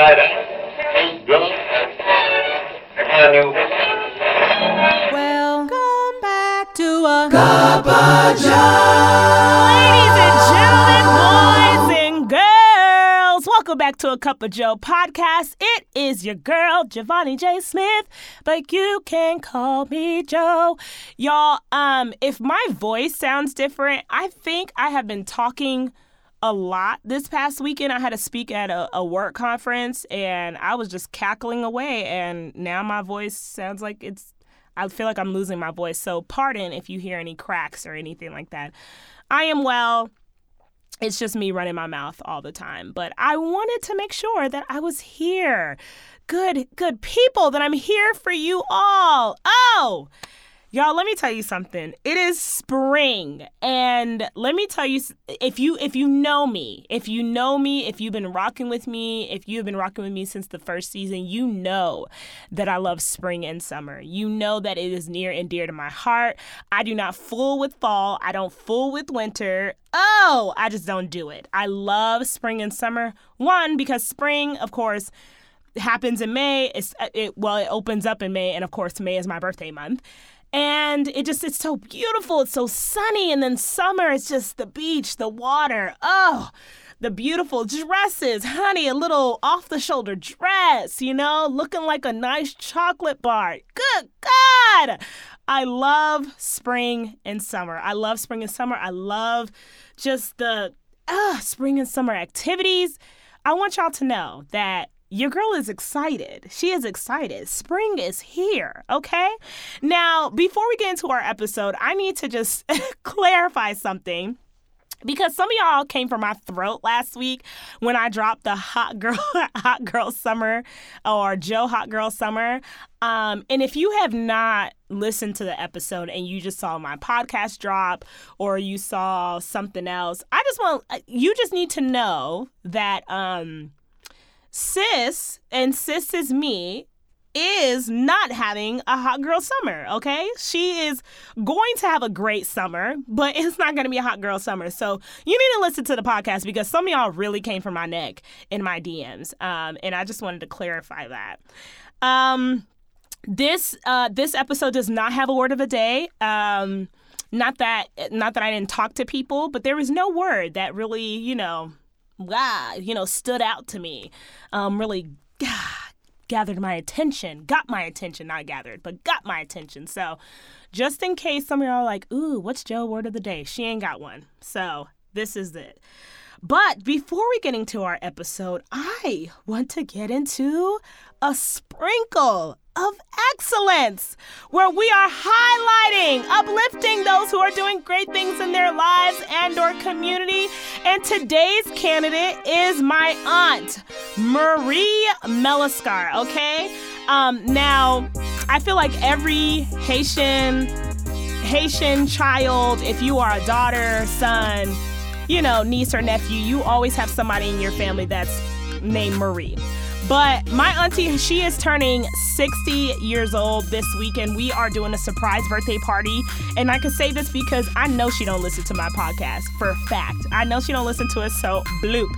Welcome back to a Cuppa Ladies and gentlemen, boys and girls, welcome back to a Cup of Joe podcast. It is your girl, Giovanni J. Smith, but you can call me Joe. Y'all, um, if my voice sounds different, I think I have been talking a lot this past weekend. I had to speak at a, a, work conference and I was just cackling away. And now my voice sounds like it's, I feel like I'm losing my voice. So, pardon if you hear any cracks or anything like that. I am well. It's just me running my mouth all the time. But I wanted to make sure that I was here. Good, good people, that I'm here for you all. Oh, Y'all, let me tell you something. It is spring, and let me tell you if you if you know me, if you know me, if you've been rocking with me, if you've been rocking with me since the first season, you know that I love spring and summer. You know that it is near and dear to my heart. I do not fool with fall. I don't fool with winter. Oh, I just don't do it. I love spring and summer. One because spring, of course, happens in May. It's uh, it well, it opens up in May, and of course, May is my birthday month and it just it's so beautiful. It's so sunny. And then summer it's just the beach the water. Oh the beautiful dresses honey a little off the shoulder dress you know looking like a nice chocolate bar. Good god! I love spring and summer. I love spring and summer. I love just the uh, spring and summer activities. I want y'all to know that your girl is excited. She is excited. Spring is here, okay? Now, before we get into our episode, I need to just clarify something because some of y'all came from my throat last week when I dropped the hot girl hot girl summer or Joe hot girl summer. Um, and if you have not listened to the episode and you just saw my podcast drop or you saw something else, I just want you just need to know that um sis, and sis is me, is not having a hot girl summer, okay? She is going to have a great summer, but it's not going to be a hot girl summer. So you need to listen to the podcast because some of y'all really came for my neck in my DMs. Um, and I just wanted to clarify that. Um, this uh, this episode does not have a word of the day. Um, not that not that I didn't talk to people, but there was no word that really, you know, wow, you know, stood out to me. Um, really gathered my attention, got my attention, not gathered, but got my attention. So, just in case some of y'all are like, ooh, what's Joe word of the day? She ain't got one. So, this is it. But before we get into our episode, I want to get into a sprinkle of excellence, where we are highlighting, uplifting those who are doing great things in their lives and or community. And today's candidate is my aunt, Marie Melascar, okay? Um, now, I feel like every Haitian Haitian child, if you are a daughter, son, you know, niece or nephew, you always have somebody in your family that's named Marie. But my auntie, she is turning 60 years old this weekend. We are doing a surprise birthday party. And I can say this because I know she don't listen to my podcast for a fact. I know she don't listen to it, so bloop.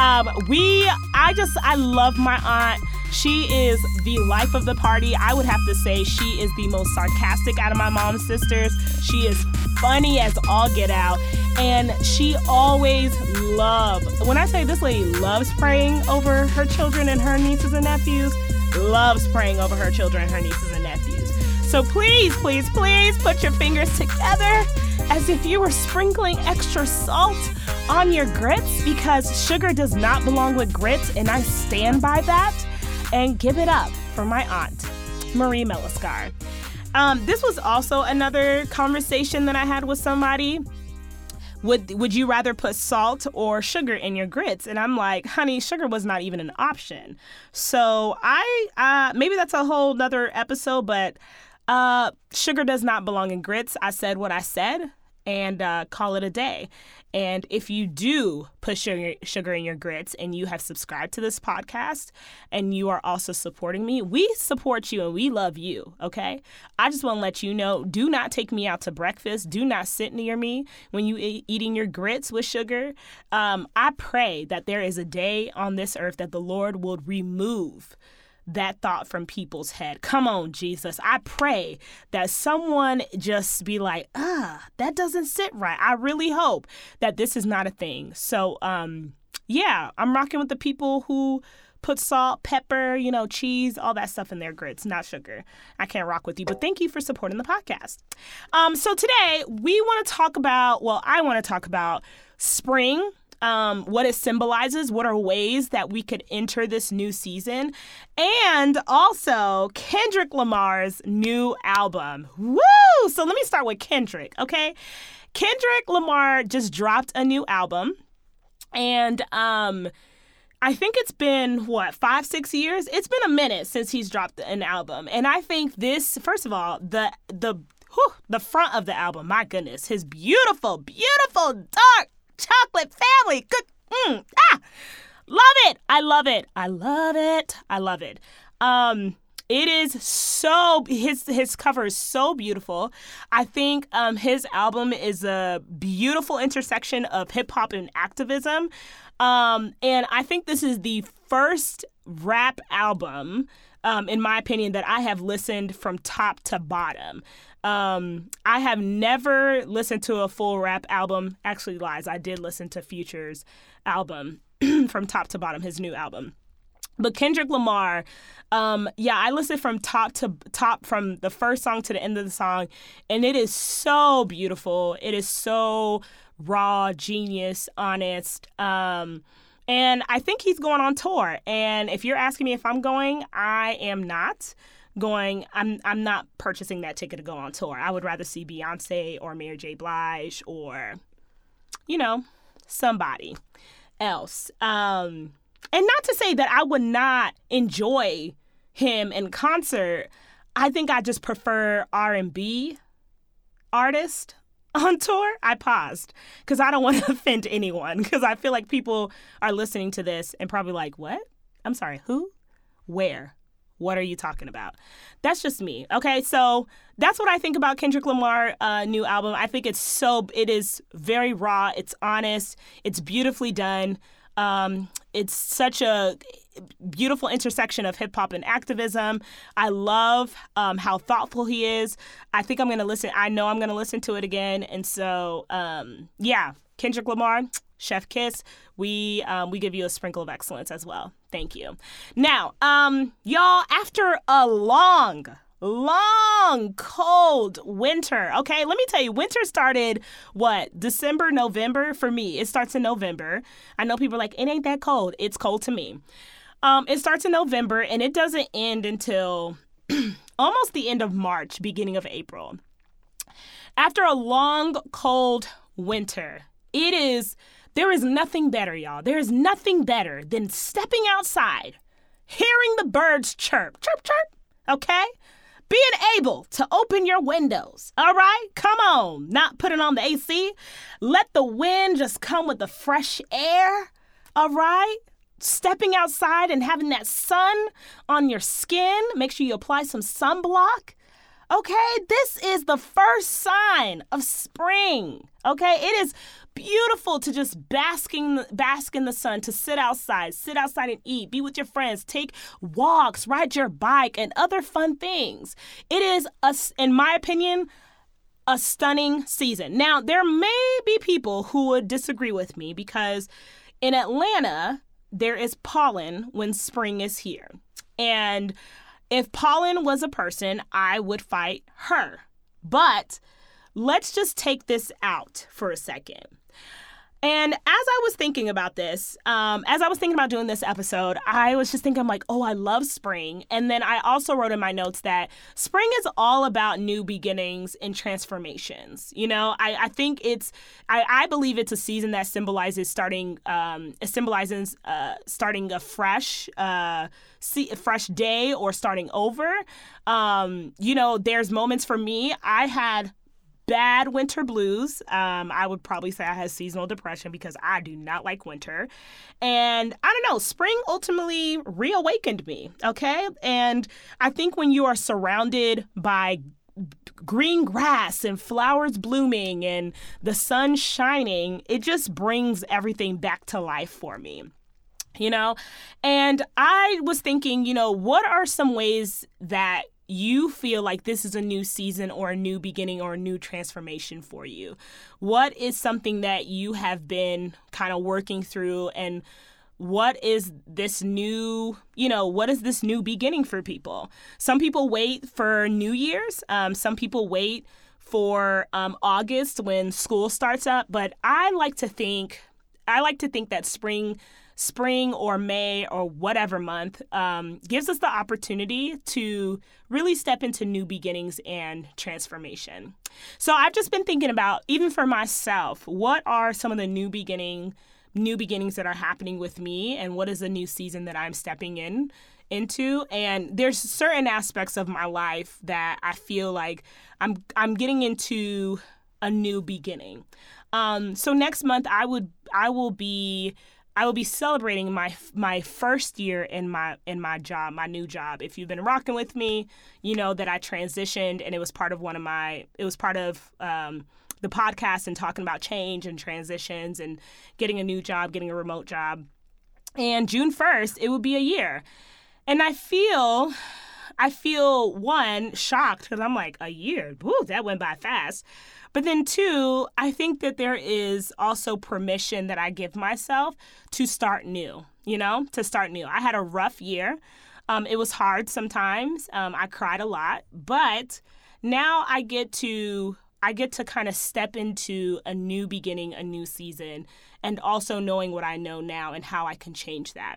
Um, we, I just, I love my aunt. She is the life of the party. I would have to say she is the most sarcastic out of my mom's sisters. She is funny as all get out. And she always loved, when I say this lady loves praying over her children and her nieces and nephews, loves praying over her children her nieces and nephews. So please, please, please put your fingers together as if you were sprinkling extra salt on your grits because sugar does not belong with grits, and I stand by that. And give it up for my aunt, Marie Melascar. Um, this was also another conversation that I had with somebody. Would would you rather put salt or sugar in your grits? And I'm like, honey, sugar was not even an option. So I uh, maybe that's a whole nother episode, but uh, sugar does not belong in grits. I said what I said, and uh, call it a day. And if you do put sugar, sugar in your grits and you have subscribed to this podcast and you are also supporting me, we support you and we love you, okay? I just want to let you know do not take me out to breakfast. Do not sit near me when you eating your grits with sugar. Um, I pray that there is a day on this earth that the Lord will remove that thought from people's head. Come on, Jesus. I pray that someone just be like, ah, that doesn't sit right. I really hope that this is not a thing. So, um, yeah, I'm rocking with the people who put salt, pepper, you know, cheese, all that stuff in their grits, not sugar. I can't rock with you, but thank you for supporting the podcast. Um, so today we want to talk about, well, I want to talk about spring um, what it symbolizes, what are ways that we could enter this new season, and also Kendrick Lamar's new album. Woo! So let me start with Kendrick, okay? Kendrick Lamar just dropped a new album, and um, I think it's been what five, six years. It's been a minute since he's dropped an album, and I think this, first of all, the the whew, the front of the album, my goodness, his beautiful, beautiful dark chocolate family. Good. Mm, ah, love it. I love it. I love it. I love it. Um, it is so his his cover is so beautiful. I think um, his album is a beautiful intersection of hip hop and activism, um, and I think this is the first rap album, um, in my opinion, that I have listened from top to bottom. Um, I have never listened to a full rap album. Actually, lies. I did listen to Future's album from top to bottom, his new album. But Kendrick Lamar, um, yeah, I listened from top to top, from the first song to the end of the song, and it is so beautiful. It is so raw, genius, honest. Um, and I think he's going on tour. And if you're asking me if I'm going, I am not going I'm I'm not purchasing that ticket to go on tour. I would rather see Beyonce or Mary J. Blige or you know, somebody else. Um and not to say that I would not enjoy him in concert. I think I just prefer R&B artist on tour. I paused cuz I don't want to offend anyone cuz I feel like people are listening to this and probably like, "What? I'm sorry, who? Where?" What are you talking about? That's just me. Okay, so that's what I think about Kendrick Lamar' uh, new album. I think it's so it is very raw. It's honest. It's beautifully done. Um, it's such a beautiful intersection of hip hop and activism. I love um, how thoughtful he is. I think I'm gonna listen. I know I'm gonna listen to it again. And so, um, yeah, Kendrick Lamar, Chef Kiss. We um, we give you a sprinkle of excellence as well. Thank you. Now, um, y'all, after a long, long cold winter. Okay, let me tell you, winter started what December, November for me. It starts in November. I know people are like, it ain't that cold. It's cold to me. Um, it starts in November and it doesn't end until almost the end of March, beginning of April. After a long, cold winter, it is there is nothing better, y'all. There is nothing better than stepping outside, hearing the birds chirp, chirp, chirp, okay? Being able to open your windows, all right? Come on, not putting on the AC. Let the wind just come with the fresh air, all right? Stepping outside and having that sun on your skin. Make sure you apply some sunblock. Okay, this is the first sign of spring. Okay, it is beautiful to just basking bask in the sun, to sit outside, sit outside and eat, be with your friends, take walks, ride your bike, and other fun things. It is a, in my opinion, a stunning season. Now, there may be people who would disagree with me because in Atlanta, there is pollen when spring is here. And if pollen was a person, I would fight her. But let's just take this out for a second. And as I was thinking about this, um, as I was thinking about doing this episode, I was just thinking, I'm like, oh, I love spring. And then I also wrote in my notes that spring is all about new beginnings and transformations. You know, I, I think it's, I, I believe it's a season that symbolizes starting, um, symbolizes uh, starting a fresh, uh, see, a fresh day or starting over. Um, you know, there's moments for me, I had bad winter blues. Um, I would probably say I had seasonal depression because I do not like winter. And I don't know, spring ultimately reawakened me, okay? And I think when you are surrounded by green grass and flowers blooming and the sun shining, it just brings everything back to life for me you know? And I was thinking, you know, what are some ways that you feel like this is a new season or a new beginning or a new transformation for you? What is something that you have been kind of working through and what is this new, you know, what is this new beginning for people? Some people wait for New Year's, um, some people wait for um, August when school starts up, but I like to think, I like to think that spring spring or May or whatever month um, gives us the opportunity to really step into new beginnings and transformation. So I've just been thinking about, even for myself, what are some of the new beginning new beginnings that are happening with me and what is the new season that I'm stepping in into and there's certain aspects of my life that I feel like I'm I'm getting into a new beginning. Um, so next month I would I will be I will be celebrating my my first year in my in my job, my new job. If you've been rocking with me, you know that I transitioned, and it was part of one of my. It was part of um, the podcast and talking about change and transitions and getting a new job, getting a remote job. And June first, it will be a year, and I feel. I feel one shocked because I'm like a year. Woo, that went by fast. But then, two, I think that there is also permission that I give myself to start new, you know, to start new. I had a rough year. Um, it was hard sometimes. Um, I cried a lot, but now I get to I get to kind of step into a new beginning, a new season, and also knowing what I know now and how I can change that.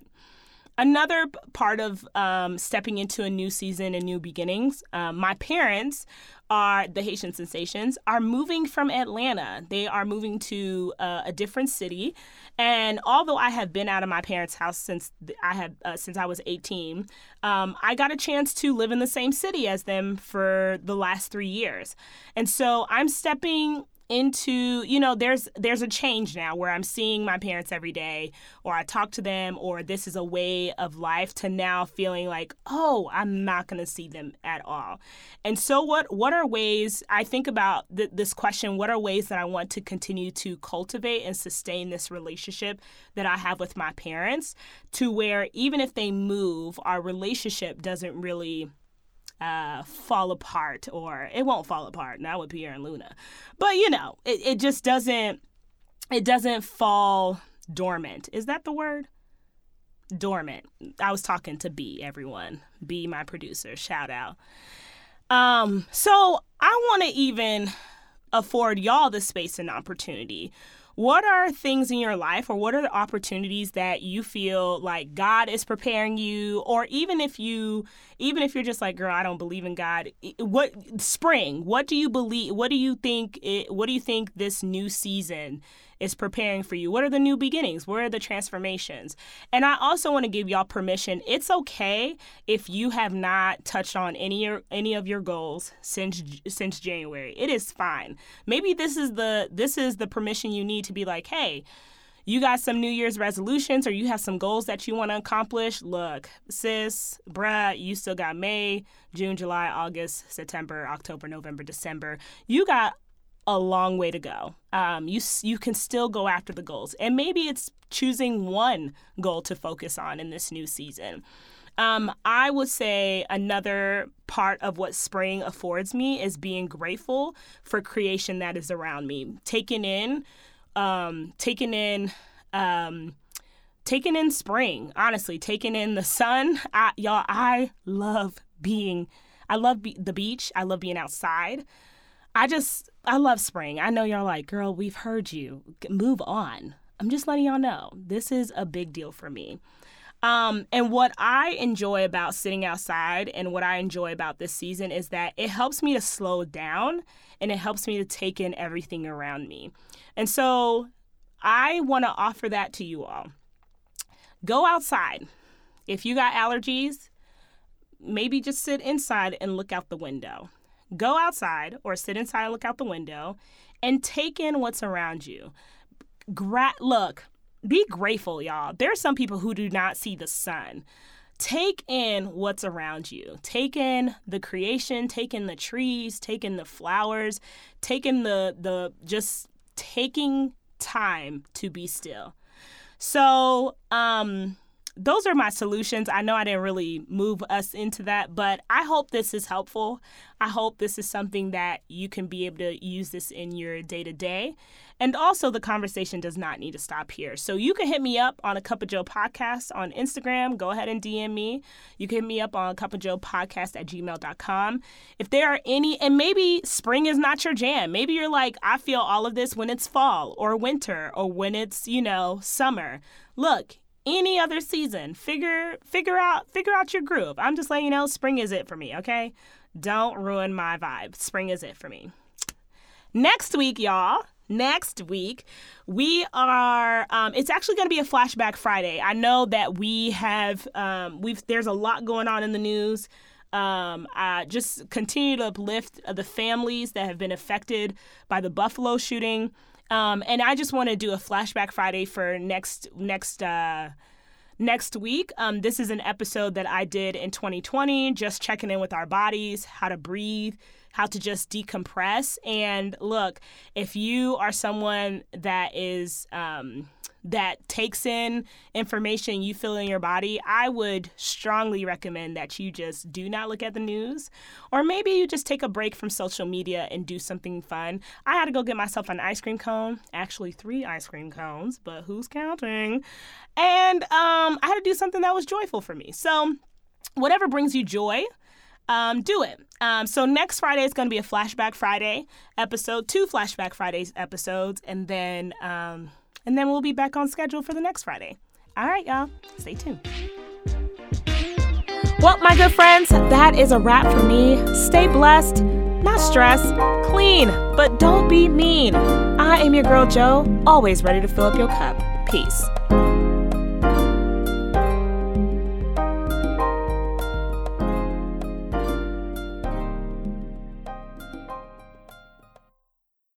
Another part of um, stepping into a new season and new beginnings, um, my parents are the Haitian Sensations are moving from Atlanta. They are moving to uh, a different city, and although I have been out of my parents' house since I had uh, since I was 18, um, I got a chance to live in the same city as them for the last three years, and so I'm stepping into you know there's there's a change now where i'm seeing my parents every day or i talk to them or this is a way of life to now feeling like oh i'm not going to see them at all. And so what what are ways i think about th- this question what are ways that i want to continue to cultivate and sustain this relationship that i have with my parents to where even if they move our relationship doesn't really uh, fall apart, or it won't fall apart. Not with Pierre and Luna, but you know, it, it just doesn't. It doesn't fall dormant. Is that the word? Dormant. I was talking to B, everyone. B, my producer. Shout out. Um, so I want to even afford y'all the space and opportunity what are things in your life or what are the opportunities that you feel like God is preparing you? Or even if you even if you're just like girl I don't believe in God what spring what do you believe what do you think it, what do you think this new season is preparing for you? What are the new beginnings? Where are the transformations? And I also want to give y'all permission. It's okay if you have not touched on any or any of your goals since since January. It is fine. Maybe this is the this is the permission you need to be like, "Hey, you got some New Year's resolutions or you have some goals that you want to accomplish, look, sis, bruh, you still got May, June, July, August, September, October, November, December. You got a long way to go. Um, you you can still go after the goals, and maybe it's choosing one goal to focus on in this new season. Um, I would say another part of what spring affords me is being grateful for creation that is around me, taking in, um, taking in. Um, taking in spring, honestly, taking in the sun. I, y'all, I love being, I love be- the beach. I love being outside. I just, I love spring. I know y'all like, girl, we've heard you. Move on. I'm just letting y'all know this is a big deal for me. Um, and what I enjoy about sitting outside and what I enjoy about this season is that it helps me to slow down and it helps me to take in everything around me. And so I want to offer that to you all. Go outside. If you got allergies, maybe just sit inside and look out the window go outside or sit inside and look out the window and take in what's around you. Gra- look, be grateful, y'all. There are some people who do not see the sun. Take in what's around you. Take in the creation, take in the trees, take in the flowers, take in the the just taking time to be still. So, um those are my solutions. I know I didn't really move us into that, but I hope this is helpful. I hope this is something that you can be able to use this in your day to day. And also, the conversation does not need to stop here. So you can hit me up on a Cup of Joe podcast on Instagram. Go ahead and DM me. You can hit me up on Cup of Joe podcast at gmail.com. If there are any, and maybe spring is not your jam. Maybe you're like, I feel all of this when it's fall or winter or when it's, you know, summer. Look, any other season. Figure figure out figure out your groove. I'm just letting you know spring is it for me, okay? Don't ruin my vibe. Spring is it for me. Next week, y'all. Next week, we are. Um, it's actually going to be a flashback Friday. I know that we have. Um, we've. There's a lot going on in the news. Um, uh, just continue to uplift the families that have been affected by the Buffalo shooting. Um, and I just want to do a flashback Friday for next next uh, next week. Um, this is an episode that I did in 2020, just checking in with our bodies, how to breathe, how to just decompress. And look, if you are someone that is um, that takes in information you feel in your body, I would strongly recommend that you just do not look at the news. Or maybe you just take a break from social media and do something fun. I had to go get myself an ice cream cone, actually, three ice cream cones, but who's counting? And um, I had to do something that was joyful for me. So, whatever brings you joy, um, do it. Um, so next Friday is going to be a Flashback Friday episode, two Flashback Fridays episodes, and then um, and then we'll be back on schedule for the next Friday. All right, y'all. Stay tuned. Well, my good friends, that is a wrap for me. Stay blessed, not stressed, clean, but don't be mean. I am your girl, Joe, always ready to fill up your cup. Peace.